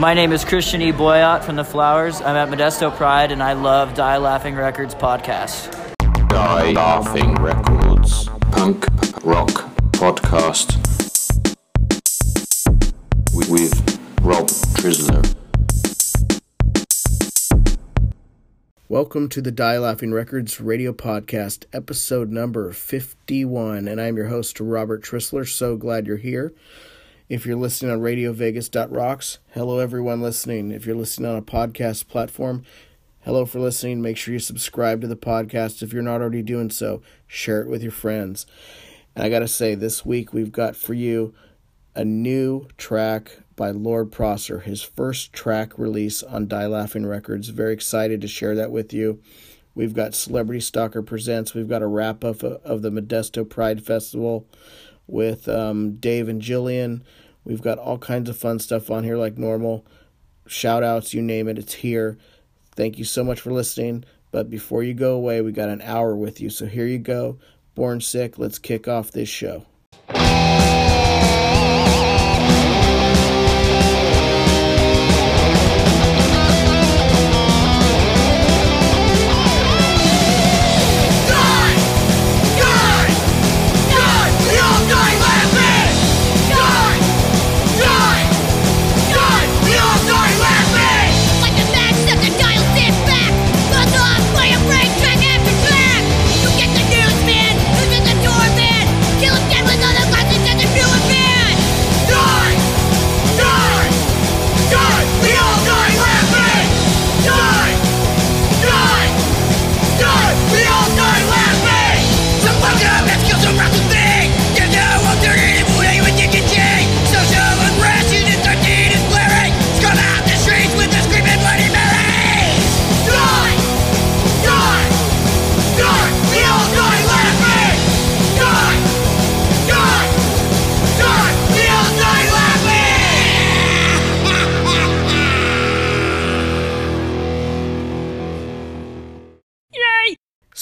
My name is Christian E. Boyott from The Flowers. I'm at Modesto Pride, and I love Die Laughing Records podcast. Die Laughing Records punk rock podcast with, with Rob Trisler. Welcome to the Die Laughing Records radio podcast, episode number 51. And I'm your host, Robert Trisler. So glad you're here. If you're listening on radio RadioVegas.rocks, hello everyone listening. If you're listening on a podcast platform, hello for listening. Make sure you subscribe to the podcast. If you're not already doing so, share it with your friends. And I got to say, this week we've got for you a new track by Lord Prosser, his first track release on Die Laughing Records. Very excited to share that with you. We've got Celebrity Stalker Presents. We've got a wrap up of the Modesto Pride Festival with um, Dave and Jillian. We've got all kinds of fun stuff on here like normal. Shout outs, you name it, it's here. Thank you so much for listening. But before you go away, we got an hour with you. So here you go. Born Sick, let's kick off this show.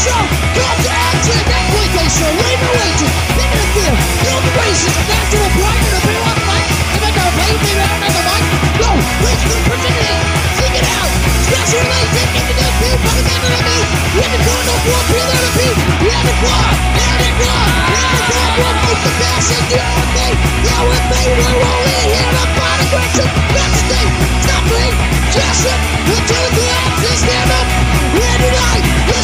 show, call to action, Leave labor wages, The fear, Build the pride, and a bill of life, and I gotta pay me out on the mic, go, reach the virginity, sing it out, stretch your legs, and to the beat, it down to the We're to go, no more, peel out a beat, we had to claw, we had to claw, we had to claw, we'll make the fashion, you and me, deal with me, we're rolling, here, I'm body aggression, that's the thing, stop me, just it, we'll do the action, stand we're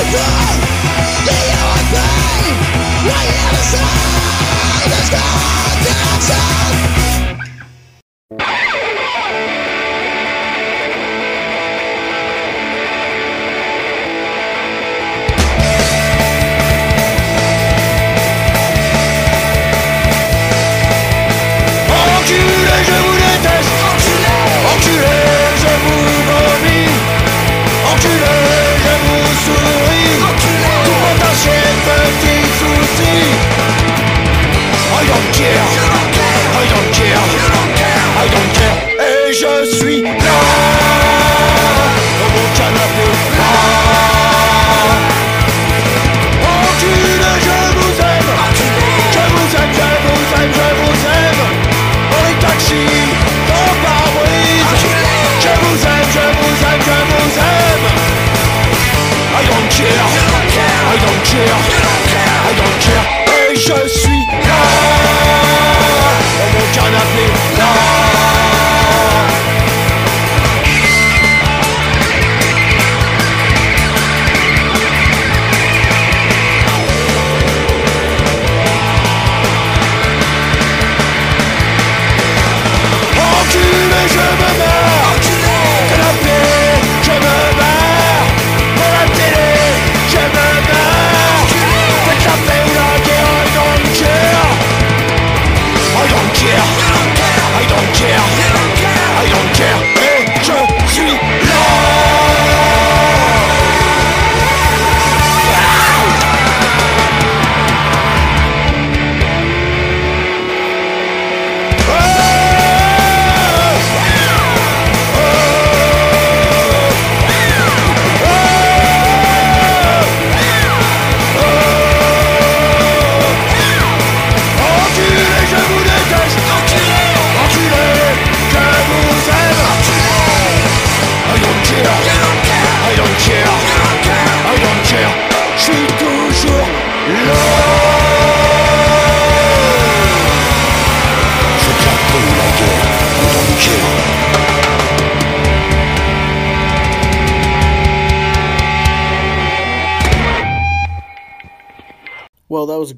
Why am I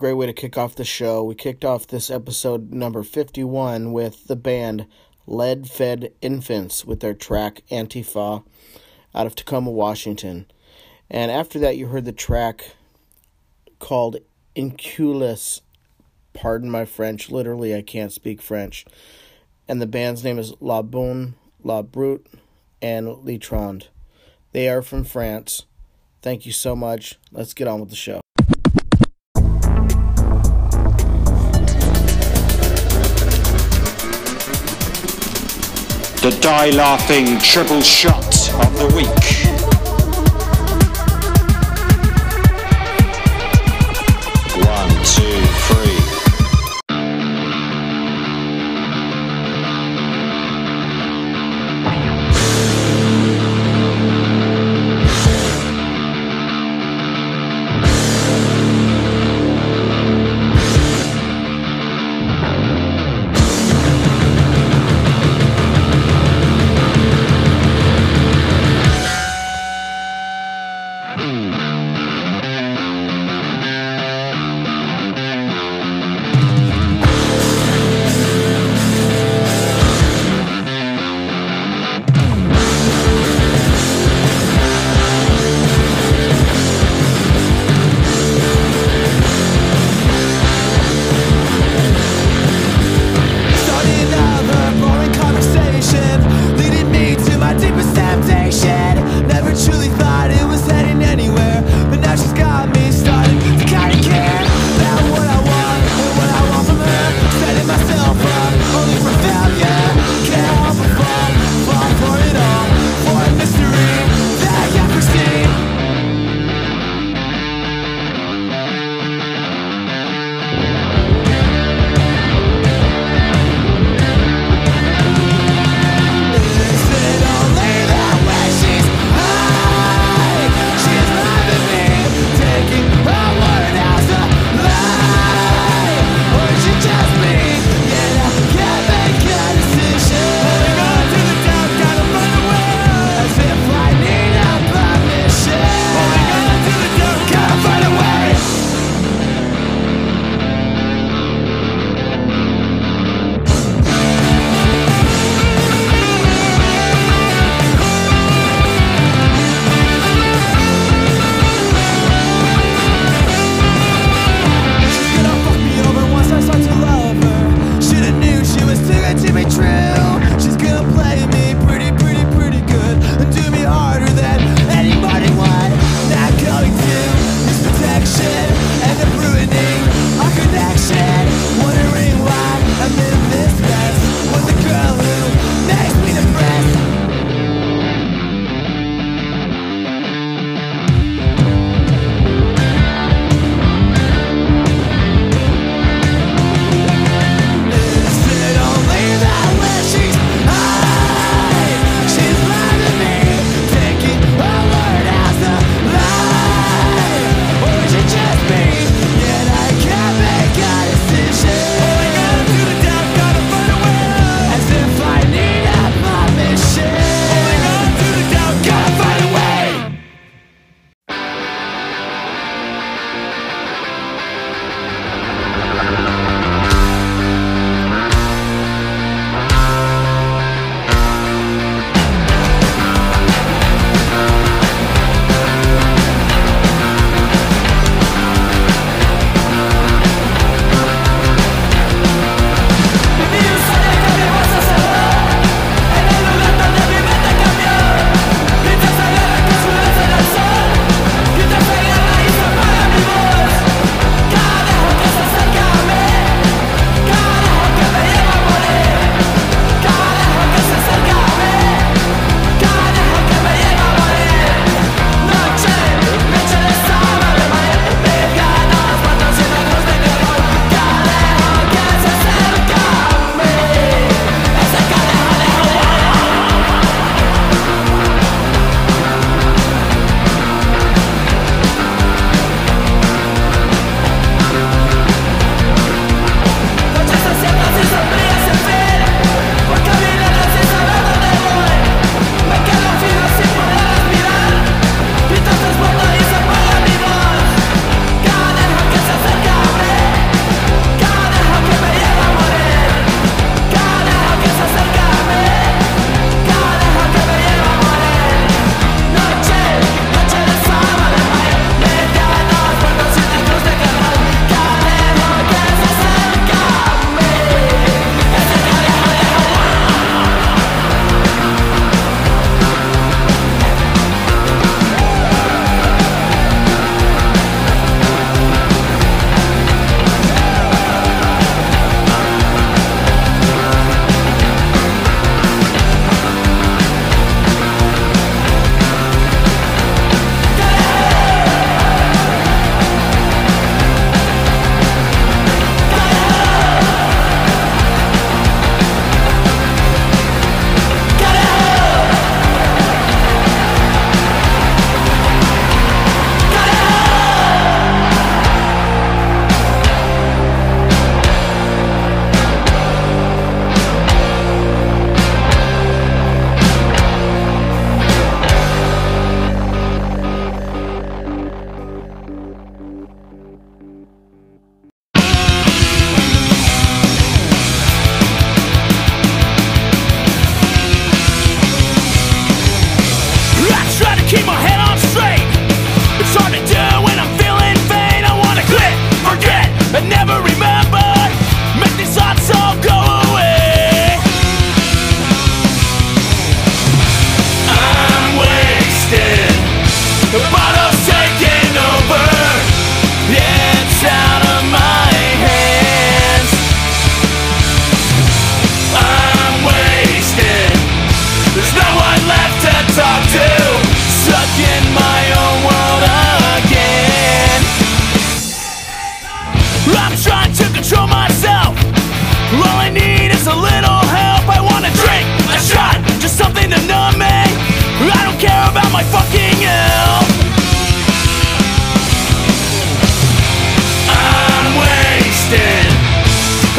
great way to kick off the show. We kicked off this episode number 51 with the band Lead Fed Infants with their track Antifa out of Tacoma, Washington. And after that, you heard the track called Inculus. Pardon my French. Literally, I can't speak French. And the band's name is La Bonne, La Brute, and Litrand. They are from France. Thank you so much. Let's get on with the show. The Die Laughing Triple Shot of the Week.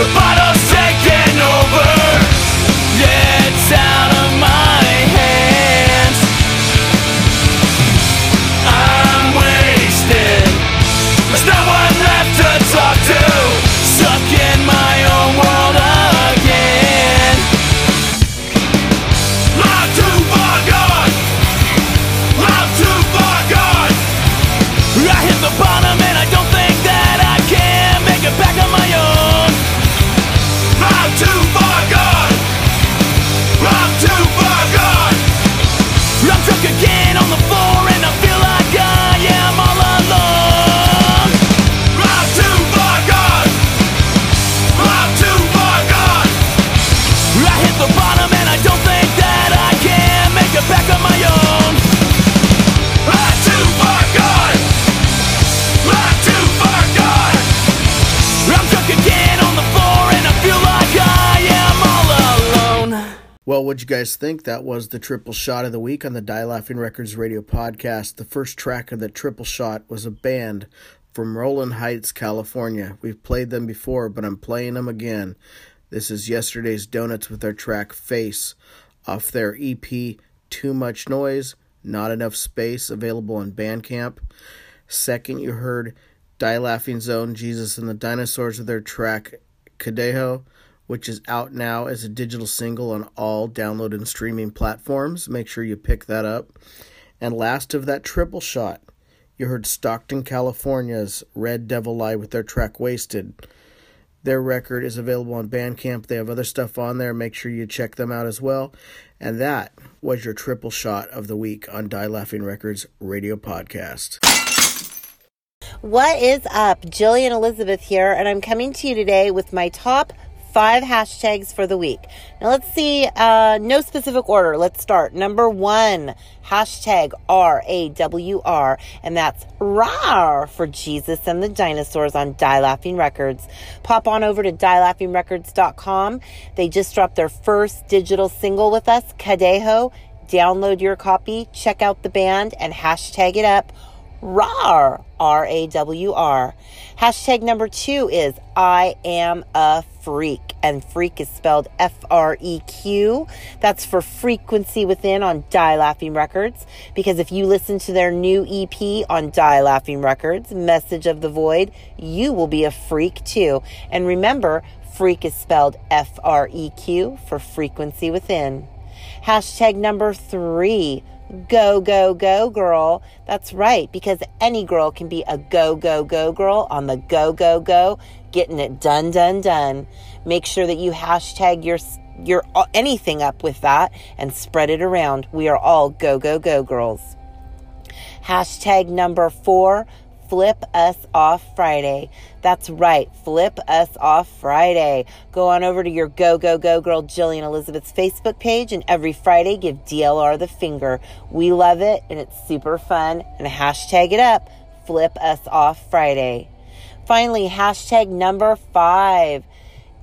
The guys think? That was the triple shot of the week on the Die Laughing Records radio podcast. The first track of the triple shot was a band from Rowland Heights, California. We've played them before, but I'm playing them again. This is yesterday's Donuts with their track Face off their EP Too Much Noise, Not Enough Space, available on Bandcamp. Second, you heard Die Laughing Zone, Jesus and the Dinosaurs with their track Cadejo, which is out now as a digital single on all download and streaming platforms. Make sure you pick that up. And last of that triple shot, you heard Stockton, California's Red Devil Eye with their track Wasted. Their record is available on Bandcamp. They have other stuff on there. Make sure you check them out as well. And that was your triple shot of the week on Die Laughing Records radio podcast. What is up? Jillian Elizabeth here, and I'm coming to you today with my top five hashtags for the week. Now let's see, uh, no specific order. Let's start. Number one, hashtag R A W R, and that's RAR for Jesus and the Dinosaurs on Die Laughing Records. Pop on over to dielaughingrecords.com. They just dropped their first digital single with us, Cadejo. Download your copy, check out the band, and hashtag it up. RAR, R A W R. Hashtag number two is I am a freak, and freak is spelled F R E Q. That's for Frequency Within on Die Laughing Records. Because if you listen to their new EP on Die Laughing Records, Message of the Void, you will be a freak too. And remember, freak is spelled F R E Q for Frequency Within. Hashtag number three, go, go, go girl. That's right, because any girl can be a go, go, go girl on the go, go, go, getting it done, done, done. Make sure that you hashtag your your uh, anything up with that and spread it around. We are all go, go, go girls. Hashtag number four, Flip Us Off Friday. That's right, Flip Us Off Friday. Go on over to your Go Go Go Girl Jillian Elizabeth's Facebook page and every Friday give DLR the finger. We love it and it's super fun and hashtag it up, Flip Us Off Friday. Finally, hashtag number five.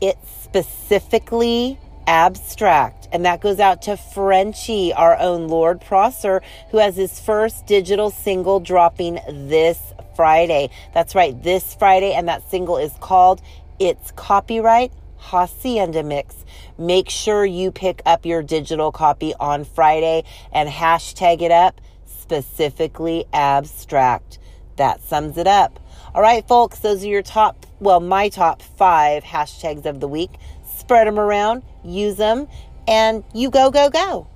It's specifically abstract. And that goes out to Frenchie, our own Lord Prosser, who has his first digital single dropping this Friday. That's right, this Friday. And that single is called It's Copyright Hacienda Mix. Make sure you pick up your digital copy on Friday and hashtag it up specifically abstract. That sums it up. All right, folks, those are your top, well, my top five hashtags of the week. Spread them around, use them, and you go, go, go.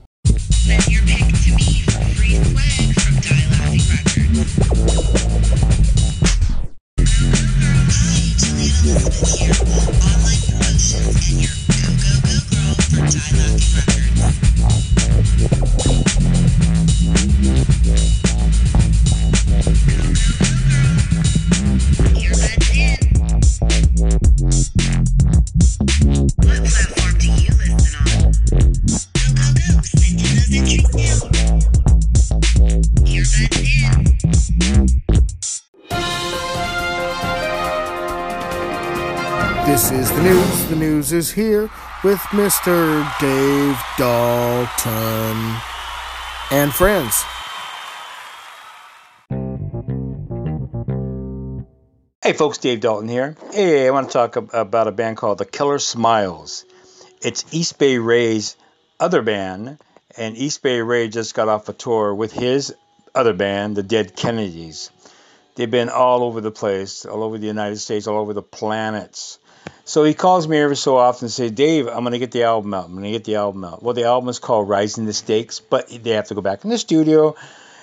Is here with Mr. Dave Dalton and friends. Hey folks, Dave Dalton here. Hey, I want to talk about a band called the Killer Smiles. It's East Bay Ray's other band, and East Bay Ray just got off a tour with his other band, the Dead Kennedys. They've been all over the place, all over the United States, all over the planets. So he calls me every so often and says, Dave, I'm going to get the album out. I'm going to get the album out. Well, the album is called Rising the Stakes, but they have to go back in the studio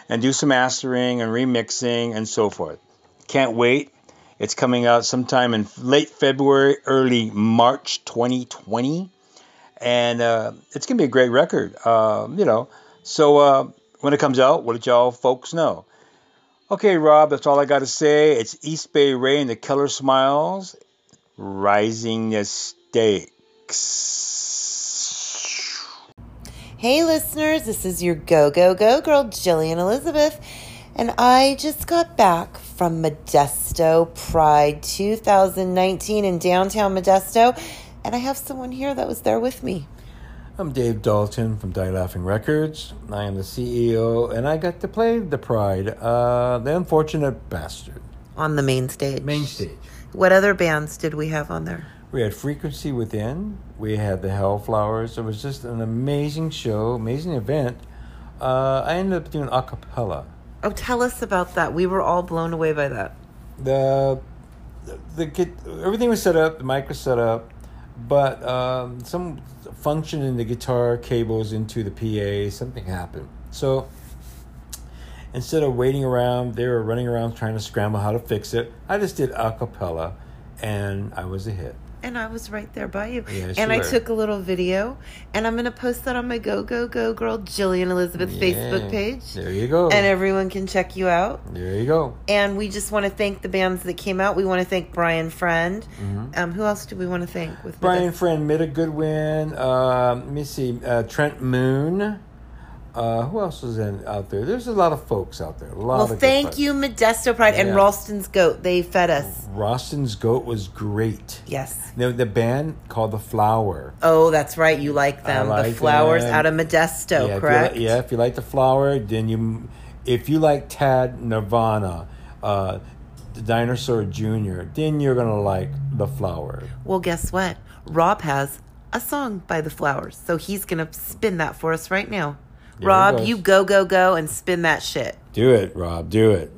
and do some mastering and remixing and so forth. Can't wait. It's coming out sometime in late February, early March 2020. And uh, it's going to be a great record, uh, you know. So uh, when it comes out, we'll let y'all folks know. Okay, Rob, that's all I got to say. It's East Bay Ray and the Killer Smiles, Rising the Stakes. Hey, listeners, this is your go, go, go girl, Jillian Elizabeth, and I just got back from Modesto Pride 2019 in downtown Modesto, and I have someone here that was there with me. I'm Dave Dalton from Die Laughing Records. I am the CEO, and I got to play the Pride, uh, the unfortunate bastard. On the main stage. Main stage. What other bands did we have on there? We had Frequency Within. We had the Hellflowers. It was just an amazing show, amazing event. Uh, I ended up doing a cappella. Oh, tell us about that. We were all blown away by that. The, the, the everything was set up, the mic was set up, but um, some function in the guitar cables into the PA, something happened. So instead of waiting around, they were running around trying to scramble how to fix it. I just did a cappella, and I was a hit. And I was right there by you. Yes, and I were. took a little video, and I'm going to post that on my Go, Go, Go Girl Jillian Elizabeth Facebook page. There you go. And everyone can check you out. there you go. And we just want to thank the bands that came out. We want to thank Brian Friend. Um, who else do we want to thank? With Mm-hmm. Brian? Friend, Mida Goodwin. Uh, let me see. Uh, Trent Moon. Uh, who else was in out there? There's a lot of folks out there. A lot Well, of thank you, Modesto Pride and Ralston's Goat. They fed us. Ralston's Goat was great. Yes. The, the band called The Flower. Oh, that's right. You like them. the flowers them. out of Modesto, yeah, if you correct? yeah, if you like The Flower, then you. If you like Tad Nirvana, uh, the Dinosaur Jr., then you're gonna like The Flower. Well, guess what? Rob has a song by the flowers. So he's going to spin that for us right now. Rob, you go, go, go and spin that shit. Do it, Rob. Do it.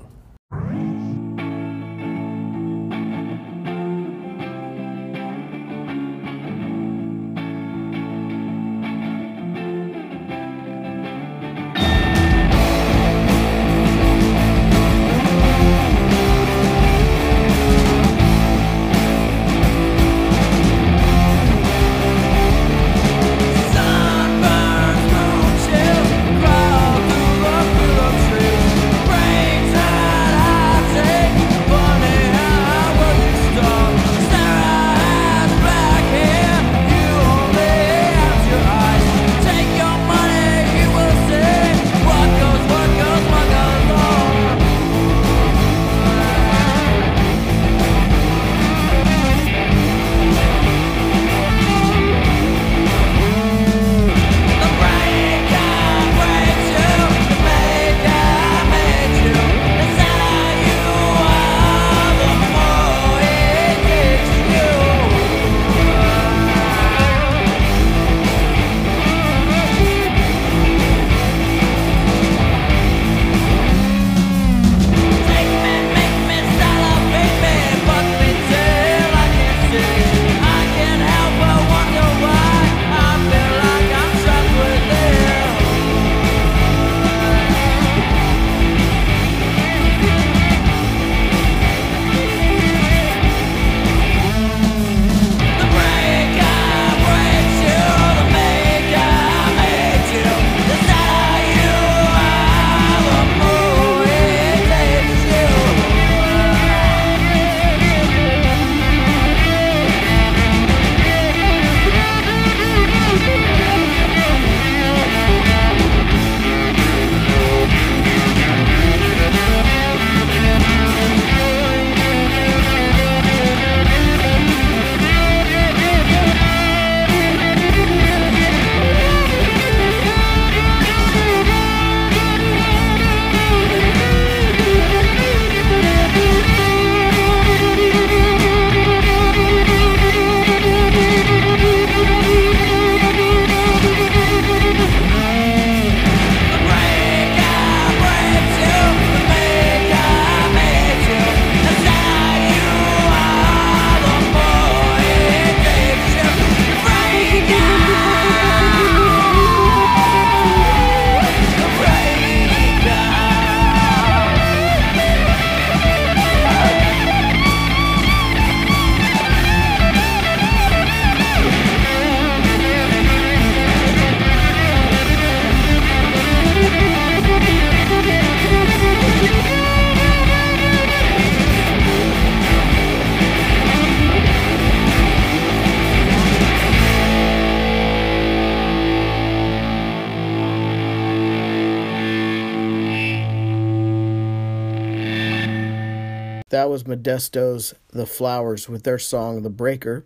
Modesto's The Flowers with their song The Breaker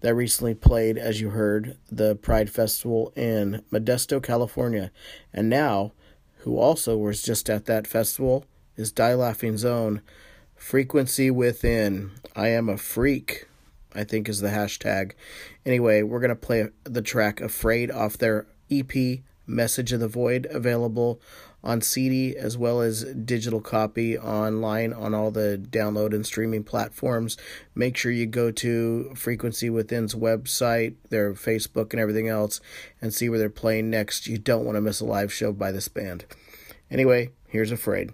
that recently played, as you heard, the Pride Festival in Modesto, California. And now, who also was just at that festival, is Die Laughing's own Frequency Within. I am a freak, I think is the hashtag. Anyway, we're going to play the track Afraid off their EP Message of the Void, available on CD as well as digital copy online on all the download and streaming platforms. Make sure you go to Frequency Within's website, their Facebook, and everything else, and see where they're playing next. You don't want to miss a live show by this band. Anyway, here's Afraid.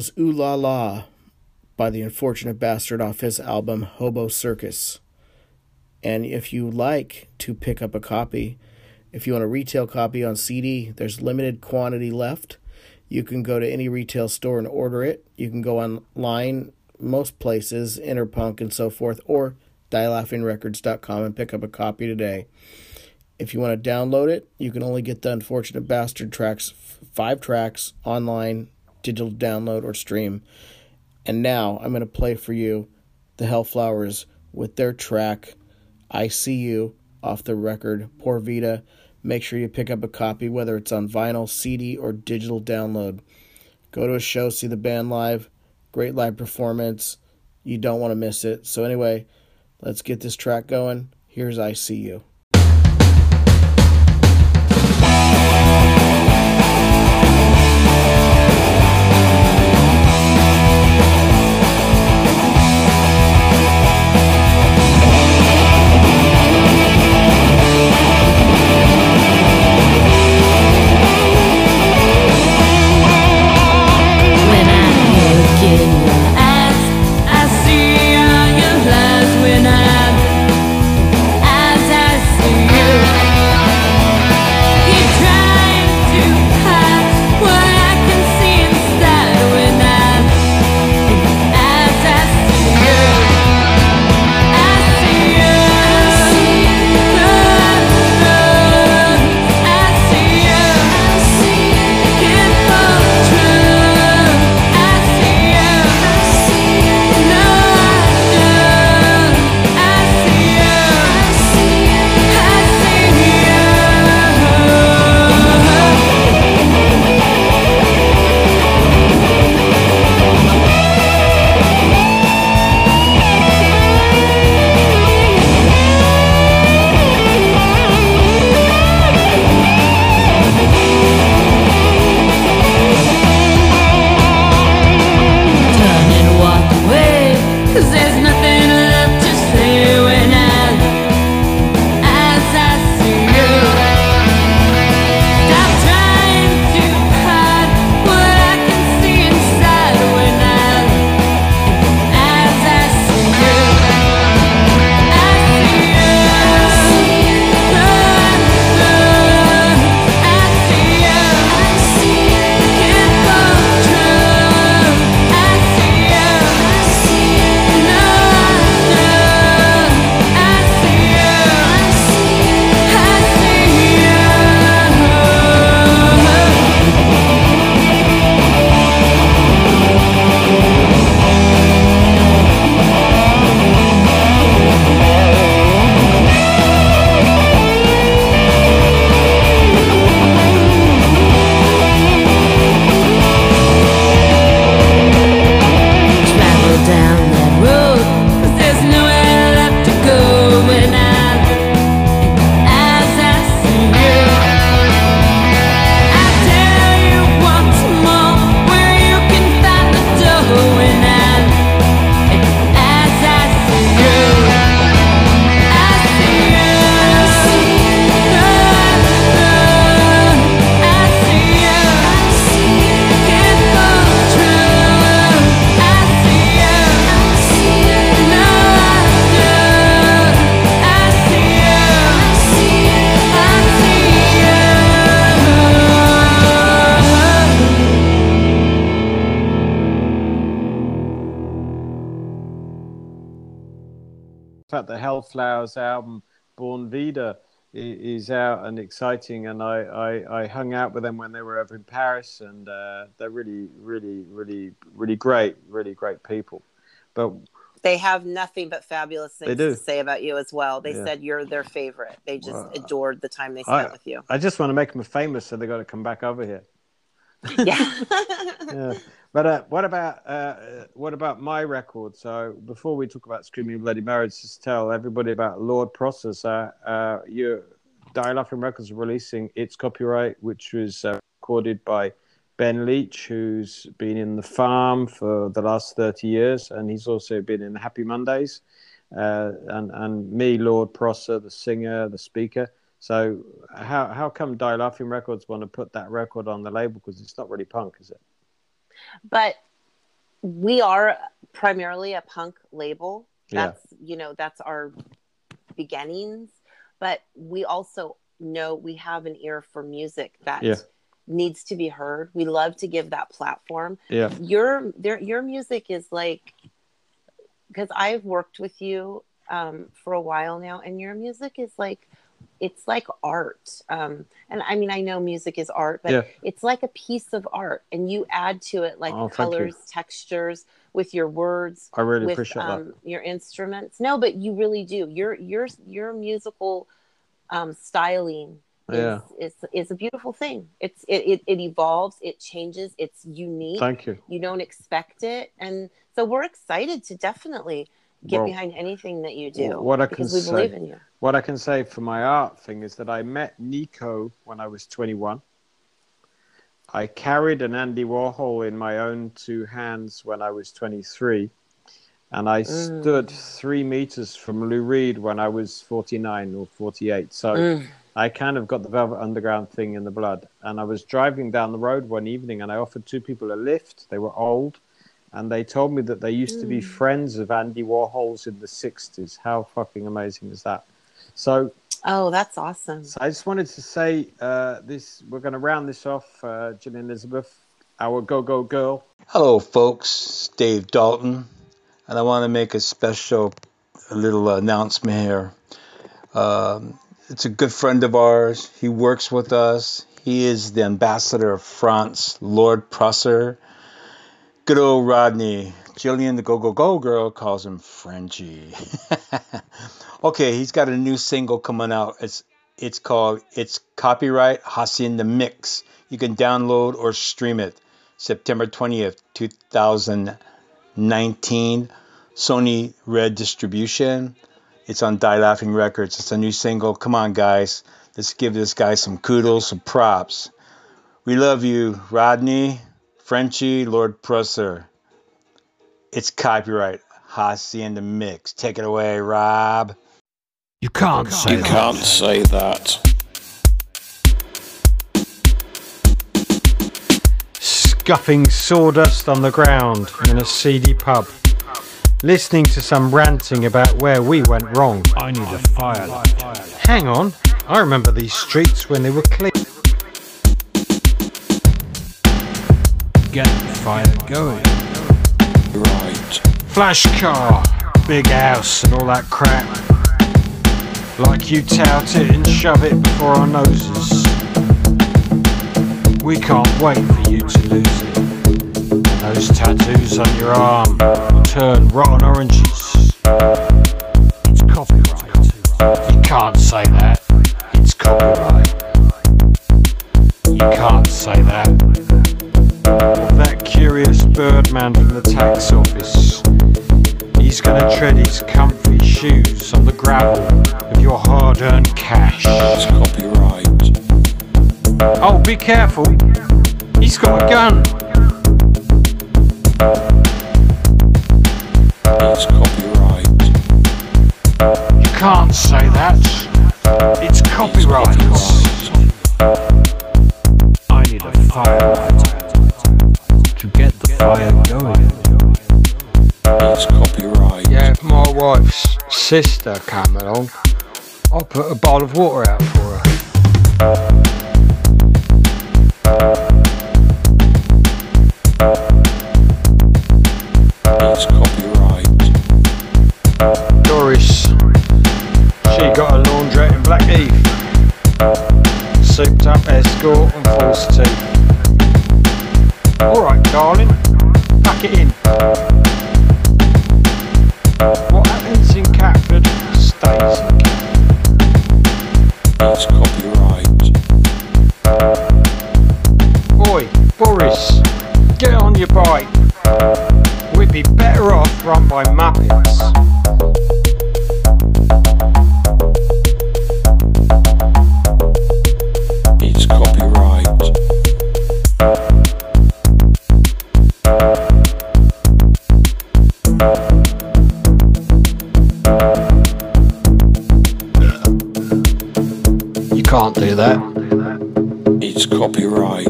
Was Ooh La La by the Unfortunate Bastard off his album Hobo Circus. And if you like to pick up a copy, if you want a retail copy on CD, there's limited quantity left. You can go to any retail store and order it. You can go online, most places, Interpunk and so forth, or dielaughingrecords.com and pick up a copy today. If you want to download it, you can only get the Unfortunate Bastard tracks, five tracks, online, digital download, or stream. And now I'm going to play for you the Hellflowers with their track I See You off the record Por Vita. Make sure you pick up a copy, whether it's on vinyl, CD, or digital download. Go to a show, see the band live. Great live performance. You don't want to miss it. So, anyway, let's get this track going. Here's I See You. Look Hellflowers album, Born Vida, is out and exciting. And I, I, I hung out with them when they were over in Paris, and uh, they're really, really, really, really great, really great people. But They have nothing but fabulous things to say about you as well. They Yeah. said you're their favorite. They just Well, adored the time they spent I, with you. I just want to make them famous, so they got to come back over here. Yeah. yeah. But uh, what about uh, what about my record? So before we talk about Screaming Bloody Marriage, just tell everybody about Lord Prosser. Uh, uh, you Laughing Records releasing its copyright, which was uh, recorded by Ben Leach, who's been in the farm for the last thirty years, and he's also been in Happy Mondays, uh, and and me, Lord Prosser, the singer, the speaker. So how how come Die Laughing Records want to put that record on the label? Because it's not really punk, is it? But we are primarily a punk label. Yeah. That's you know that's our beginnings, but we also know we have an ear for music that Yeah. needs to be heard. We love to give that platform. Yeah. Your their, your music is like because I've worked with you um, for a while now, and your music is like it's like art. Um, and I mean, I know music is art, but Yeah. it's like a piece of art, and you add to it like Oh, colors, textures with your words. I really with, appreciate that. um, Your instruments, no, but you really do. Your your your musical um, styling is, Yeah. is is a beautiful thing. It's it, it it evolves, it changes, it's unique. Thank you. You don't expect it, and so we're excited to definitely get Well, behind anything that you do What I can because we say, believe in you. what I can say for my art thing is that I met Nico when I was 21. I carried an Andy Warhol in my own two hands when I was 23, and I Mm. stood three meters from Lou Reed when I was 49 or 48. So Mm. I kind of got the Velvet Underground thing in the blood. And I was driving down the road one evening, and I offered two people a lift. They were old, and they told me that they used to be Mm. friends of Andy Warhol's in the 60s. How fucking amazing is that? So, Oh, that's awesome. so I just wanted to say uh, this. We're going to round this off, uh, Jillian Elizabeth, our go go girl. Hello, folks. Dave Dalton, and I want to make a special a little announcement here. Um, it's a good friend of ours. He works with us. He is the ambassador of France, Lord Prosser. Good old Rodney. Jillian, the Go Go Go girl, calls him Frenchie. okay, he's got a new single coming out. It's it's called It's Copyright Hacienda the Mix. You can download or stream it. September 20th, 2019. Sony Red Distribution. It's on Die Laughing Records. It's a new single. Come on, guys. Let's give this guy some kudos, some props. We love you, Rodney, Frenchie, Lord Prosser. It's copyright. Hacienda Mix. Take it away, Rob. You can't say You can't say that. Scuffing sawdust on the ground in a seedy pub. Listening to some ranting about where we went wrong. I need a firelight. Hang on, I remember these streets when they were clean. Get the fire going. Right. Flash car, big house, and all that crap. Like you tout it and shove it before our noses. We can't wait for you to lose it. Those tattoos on your arm will turn rotten oranges. It's copyright. You can't say that. It's copyright. You can't say that. That curious birdman from the tax office. He's gonna tread his comfy shoes on the gravel of your hard earned cash. It's copyright. Oh, be careful. He's got a gun. It's copyright. You can't say that. It's copyright. I need a firelighter to the fire going. It's copyright. Yeah, if my wife's sister came along, I'll put a bowl of water out for her. It's copyright. Doris, she got a laundrette in Blackheath. Souped up escort and false teeth. Run by Muppets. It's copyright. You can't do that. It's copyright.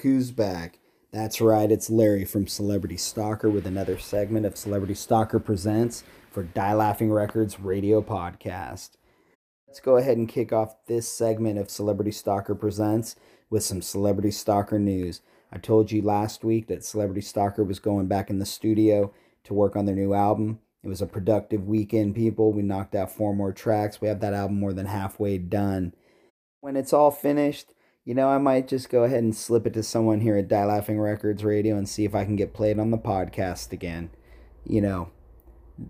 Look who's back. That's right, it's Larry from Celebrity Stalker with another segment of Celebrity Stalker Presents for Die Laughing Records radio podcast. Let's go ahead and kick off this segment of Celebrity Stalker Presents with some Celebrity Stalker news. I told you last week that Celebrity Stalker was going back in the studio to work on their new album. It was a productive weekend, people. We knocked out four more tracks. We have that album more than halfway done. When it's all finished, you know, I might just go ahead and slip it to someone here at Die Laughing Records Radio and see if I can get played on the podcast again. You know,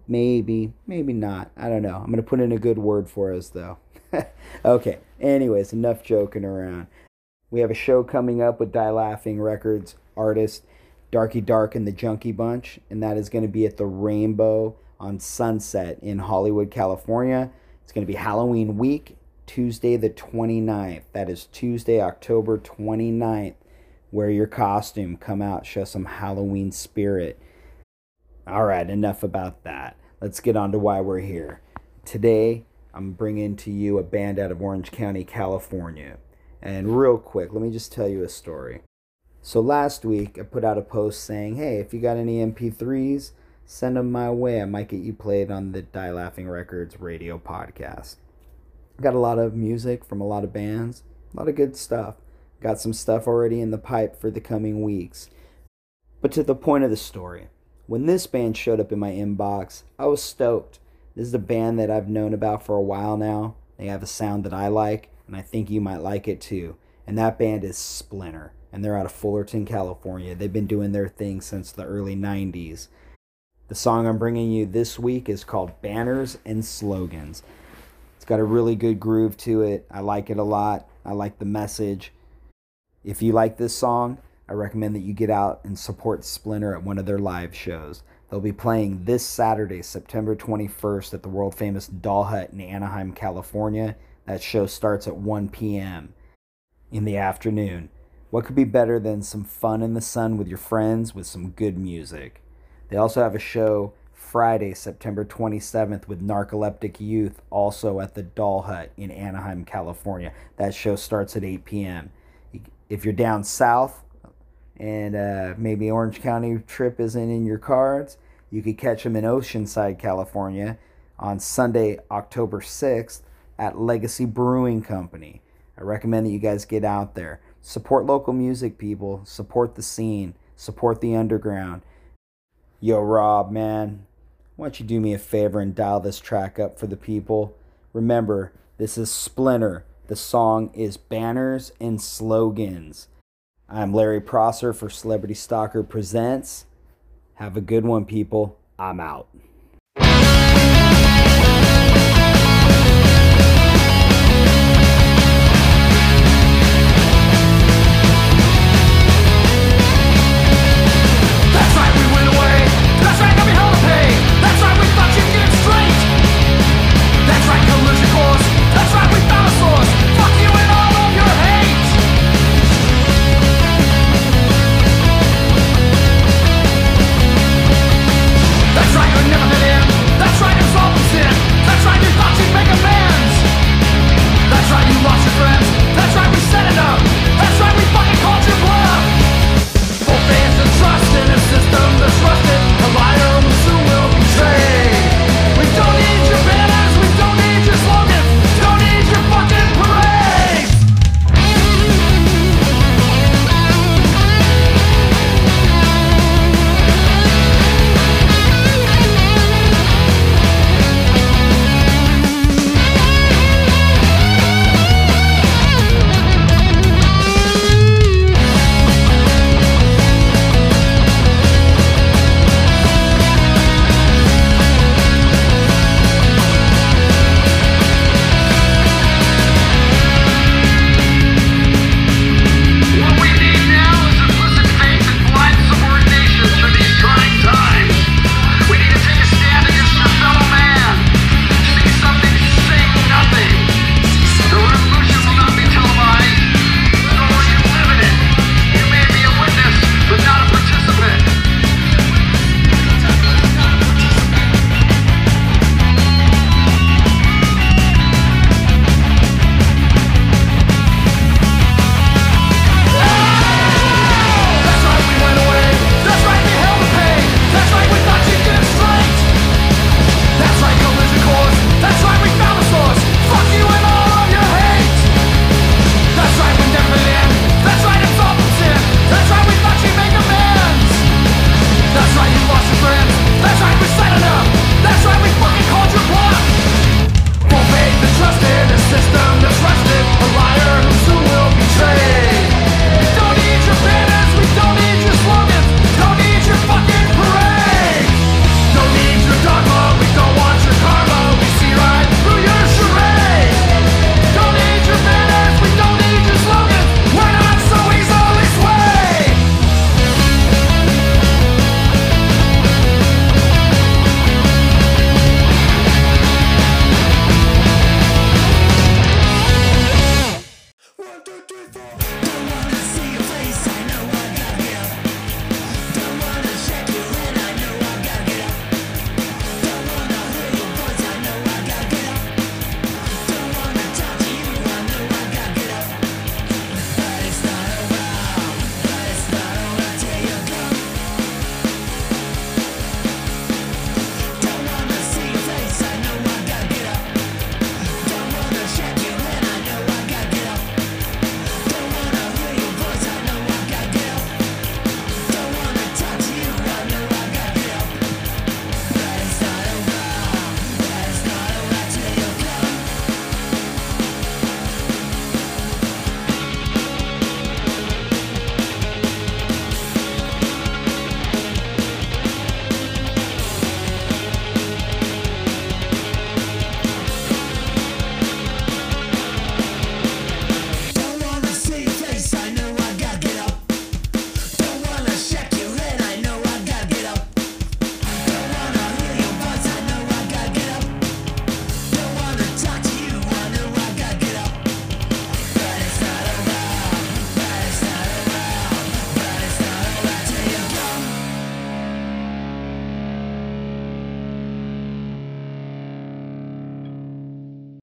maybe, maybe not. I don't know. I'm going to put in a good word for us, though. okay, anyways, enough joking around. We have a show coming up with Die Laughing Records artist Darky Dark and the Junkie Bunch, and that is going to be at the Rainbow on Sunset in Hollywood, California. It's going to be Halloween week, Tuesday the 29th. That is Tuesday, October 29th. Wear your costume, come out, show some Halloween spirit. All right, enough about that. Let's get on to why we're here. Today, I'm bringing to you a band out of Orange County, California. And real quick, let me just tell you a story. So last week, I put out a post saying, hey, if you got any MP3s, send them my way. I might get you played on the Die Laughing Records radio podcast. Got a lot of music from a lot of bands, a lot of good stuff. Got some stuff already in the pipe for the coming weeks. But to the point of the story, when this band showed up in my inbox, I was stoked. This is a band that I've known about for a while now. They have a sound that I like, and I think you might like it too. And that band is Splinter, and they're out of Fullerton, California. They've been doing their thing since the early 90s. The song I'm bringing you this week is called Banners and Slogans. Got a really good groove to it. I like it a lot. I like the message. If you like this song, I recommend that you get out and support Splinter at one of their live shows. They'll be playing this Saturday, September 21st, at the world famous Doll Hut in Anaheim, California. That show starts at 1 p.m. in the afternoon. What could be better than some fun in the sun with your friends with some good music? They also have a show Friday, September 27th with Narcoleptic Youth, also at the Doll Hut in Anaheim, California. That show starts at 8 p.m. If you're down south and uh, maybe Orange County trip isn't in your cards, you could catch them in Oceanside, California on Sunday, October 6th at Legacy Brewing Company. I recommend that you guys get out there. Support local music, people. Support the scene. Support the underground. Yo, Rob, man, why don't you do me a favor and dial this track up for the people? Remember, this is Splinter. The song is Banners and Slogans. I'm Larry Prosser for Celebrity Stalker Presents. Have a good one, people. I'm out.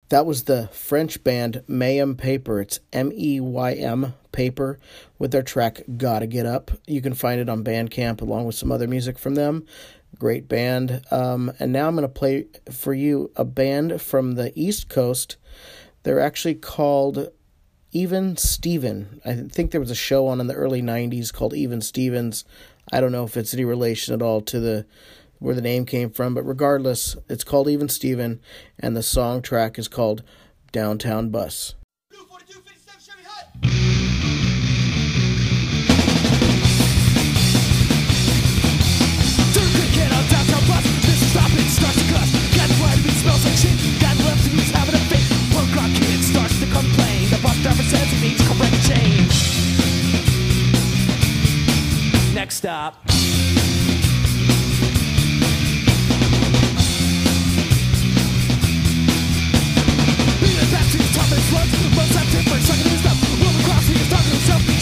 That was the French band Mayhem Paper. It's M E Y M Paper with their track Gotta Get Up. You can find it on Bandcamp along with some other music from them. Great band. Um, and now I'm going to play for you a band from the East Coast. They're actually called Even Steven. I think there was a show on in the early 90s called Even Stevens. I don't know if it's any relation at all to the where the name came from, but regardless, it's called Even Steven, and the song track is called Downtown Bus. Get on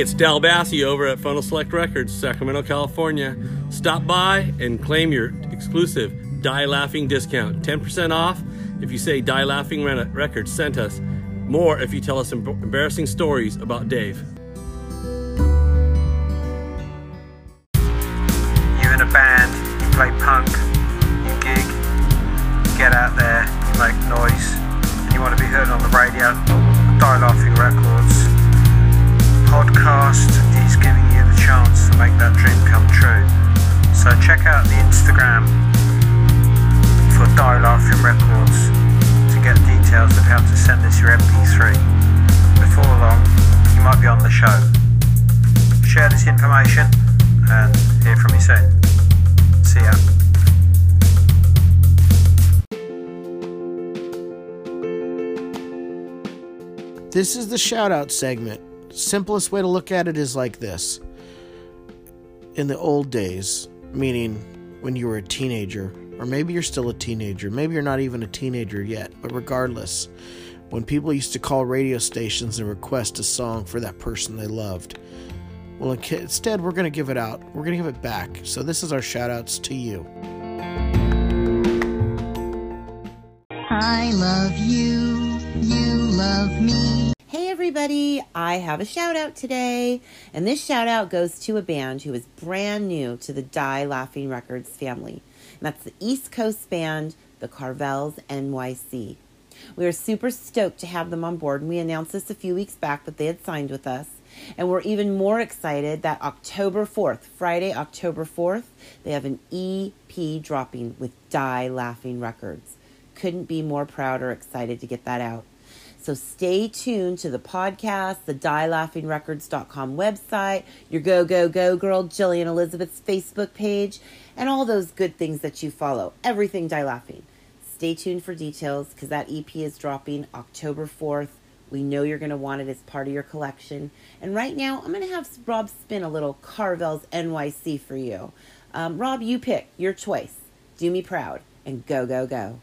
It's Dal Bassi over at Funnel Select Records, Sacramento, California. Stop by and claim your exclusive Die Laughing discount. 10% off if you say Die Laughing Records sent us. More if you tell us embarrassing stories about Dave. Shout out segment. Simplest way to look at it is like this. In the old days, meaning when you were a teenager, or maybe you're still a teenager, maybe you're not even a teenager yet, but regardless, when people used to call radio stations and request a song for that person they loved, well, instead, we're going to give it out. We're going to give it back. So, this is our shout outs to you. I love you, you love me. Everybody, I have a shout out today, and this shout out goes to a band who is brand new to the Die Laughing Records family. And that's the East Coast band, the Carvels NYC. We are super stoked to have them on board, and we announced this a few weeks back that they had signed with us. And we're even more excited that October 4th, Friday, October 4th, they have an EP dropping with Die Laughing Records. Couldn't be more proud or excited to get that out. So stay tuned to the podcast, the dielaughingrecords.com website, your Go Go Go Girl Jillian Elizabeth's Facebook page, and all those good things that you follow. Everything Die Laughing. Stay tuned for details because that EP is dropping October 4th We know you're going to want it as part of your collection. And right now, I'm going to have Rob spin a little Carvel's NYC for you. Um, Rob, you pick your choice. Do me proud and go, go, go.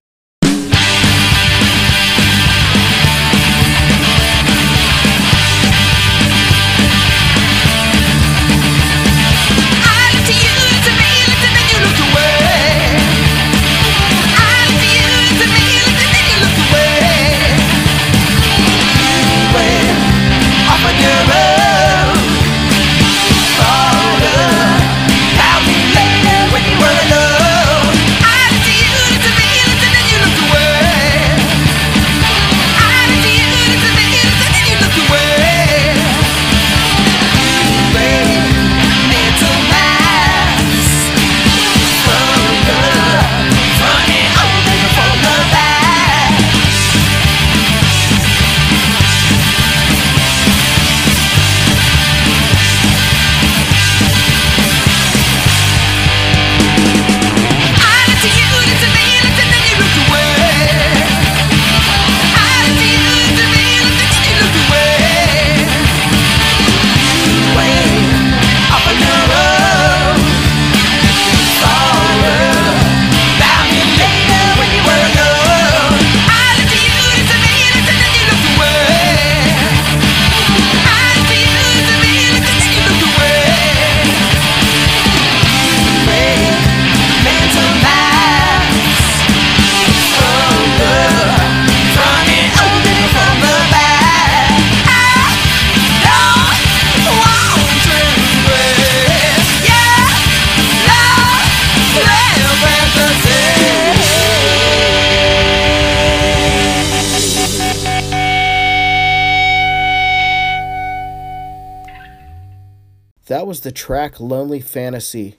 The track Lonely Fantasy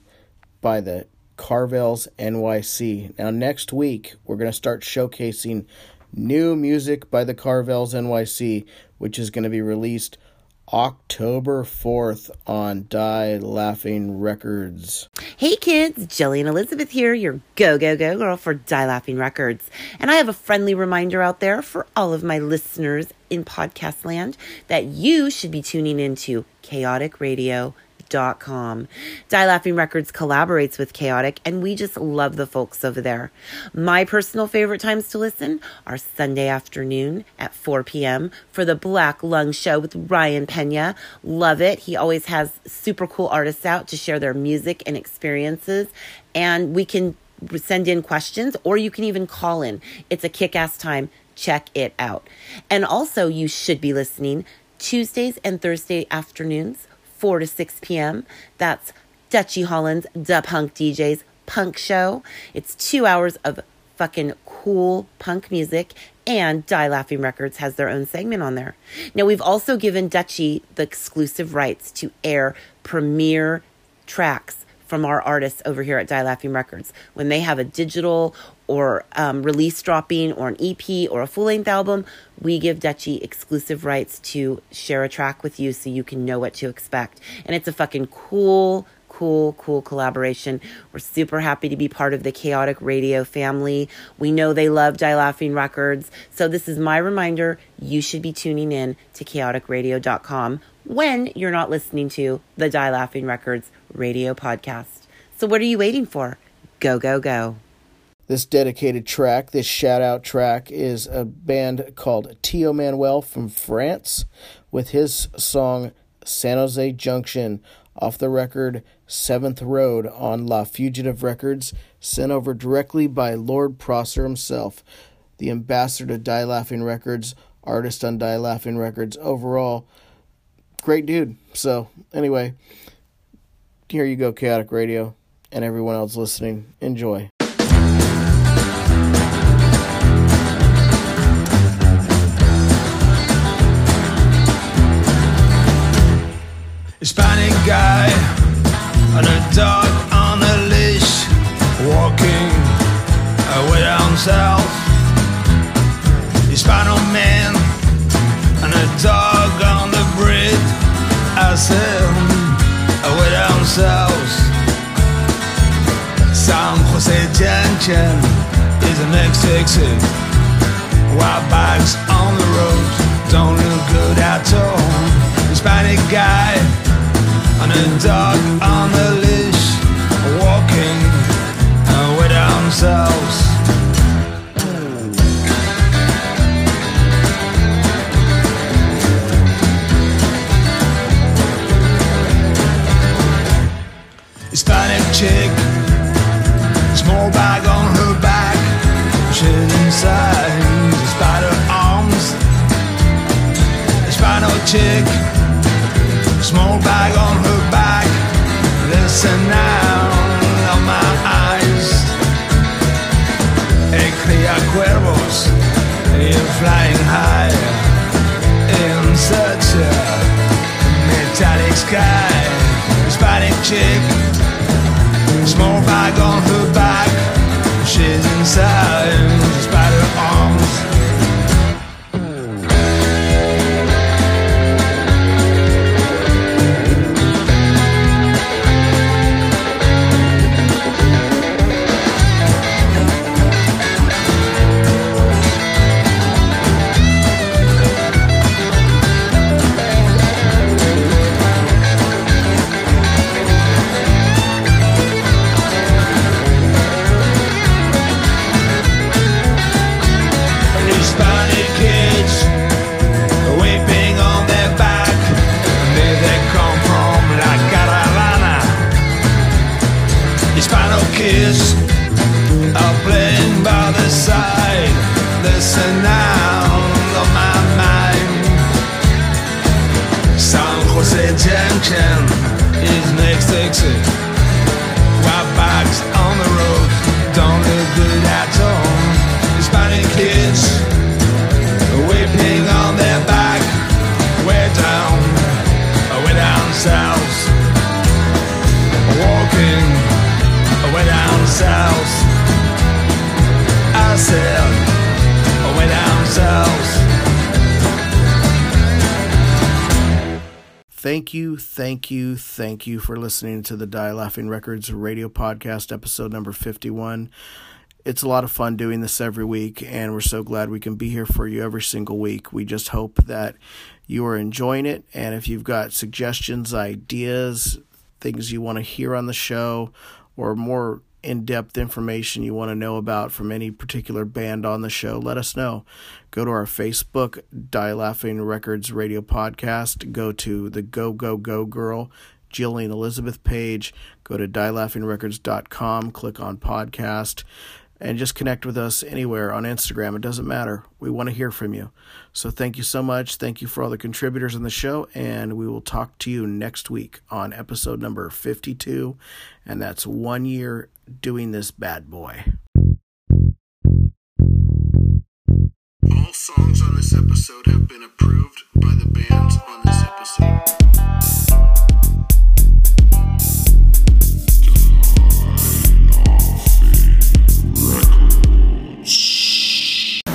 by the Carvels NYC. Now, next week, we're going to start showcasing new music by the Carvels NYC, which is going to be released October 4th on Die Laughing Records. Hey kids, Jillian Elizabeth here, your go, go, go girl for Die Laughing Records. And I have a friendly reminder out there for all of my listeners in podcast land that you should be tuning into Chaotic Radio. Dot com. Die Laughing Records collaborates with Chaotic, and we just love the folks over there. My personal favorite times to listen are Sunday afternoon at 4 p.m. for the Black Lung Show with Ryan Pena. Love it. He always has super cool artists out to share their music and experiences, and we can send in questions or you can even call in. It's a kick ass time. Check it out. And also, you should be listening Tuesdays and Thursday afternoons 4 to 6 p.m. That's Dutchy Holland's Da Punk DJs Punk Show. It's two hours of fucking cool punk music, and Die Laughing Records has their own segment on there. Now, we've also given Dutchy the exclusive rights to air premiere tracks from our artists over here at Die Laughing Records. When they have a digital or um, release dropping or an EP or a full length album, we give Dutchy exclusive rights to share a track with you so you can know what to expect. And it's a fucking cool, cool, cool collaboration. We're super happy to be part of the Chaotic Radio family. We know they love Die Laughing Records. So this is my reminder you should be tuning in to chaoticradio.com when you're not listening to the Die Laughing Records radio podcast. So what are you waiting for? Go, go, go. This dedicated track, this shout out track, is a band called Tio Manuel from France with his song San Jose Junction off the record Seventh Road on La Fugitive Records, sent over directly by Lord Prosser himself, the ambassador to Die Laughing Records, artist on Die Laughing Records. Overall, great dude. So, anyway, here you go, Chaotic Radio, and everyone else listening. Enjoy. Hispanic guy and a dog on a leash walking away down south. Hispano man and a dog myself away down south. San Jose Junction is the next exit. White bikes on the road don't look good at all. Hispanic guy on a dog on the leash, walking away down south. Spider arms. Hispanic chick, small bag on her back. Listen now, on my eyes. Cría cuervos, you're flying in such a metallic sky. Hispanic chick, small bag on her back. She's inside spider Jose Junction is next exit. White bags on the road don't look good at all. Hispanic kids weeping on their back, way down, way down south, walking way down south. I said, Thank you, thank you, thank you for listening to the Die Laughing Records radio podcast, episode number 51. It's a lot of fun doing this every week, and we're so glad we can be here for you every single week. We just hope that you are enjoying it, and if you've got suggestions, ideas, things you want to hear on the show, or more in depth information you want to know about from any particular band on the show, let us know. Go to our Facebook, Die Laughing Records Radio Podcast. Go to the Go Go Go Girl, Jillian Elizabeth page. Go to dielaughingrecords.com, click on podcast, and just connect with us anywhere on Instagram. It doesn't matter. We want to hear from you. So thank you so much. Thank you for all the contributors on the show, and we will talk to you next week on episode number 52. And that's one year doing this bad boy. All songs on this episode have been approved by the bands on this episode.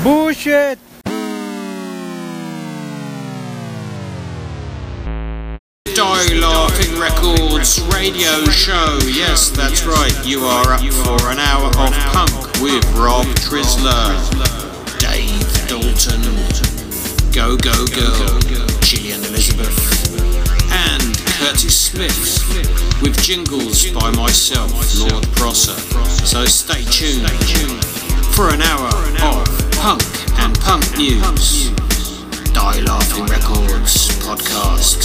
Bullshit! Die Laughing Records radio show. Yes, that's right. You are up for an hour of punk with Rob Trisler, Dave Dalton, Go Go Girl, Jillian Elizabeth, and Curtis Smith with jingles by myself, Lord Prosser. So stay tuned for an hour of punk and punk news. Die Laughing Records podcast.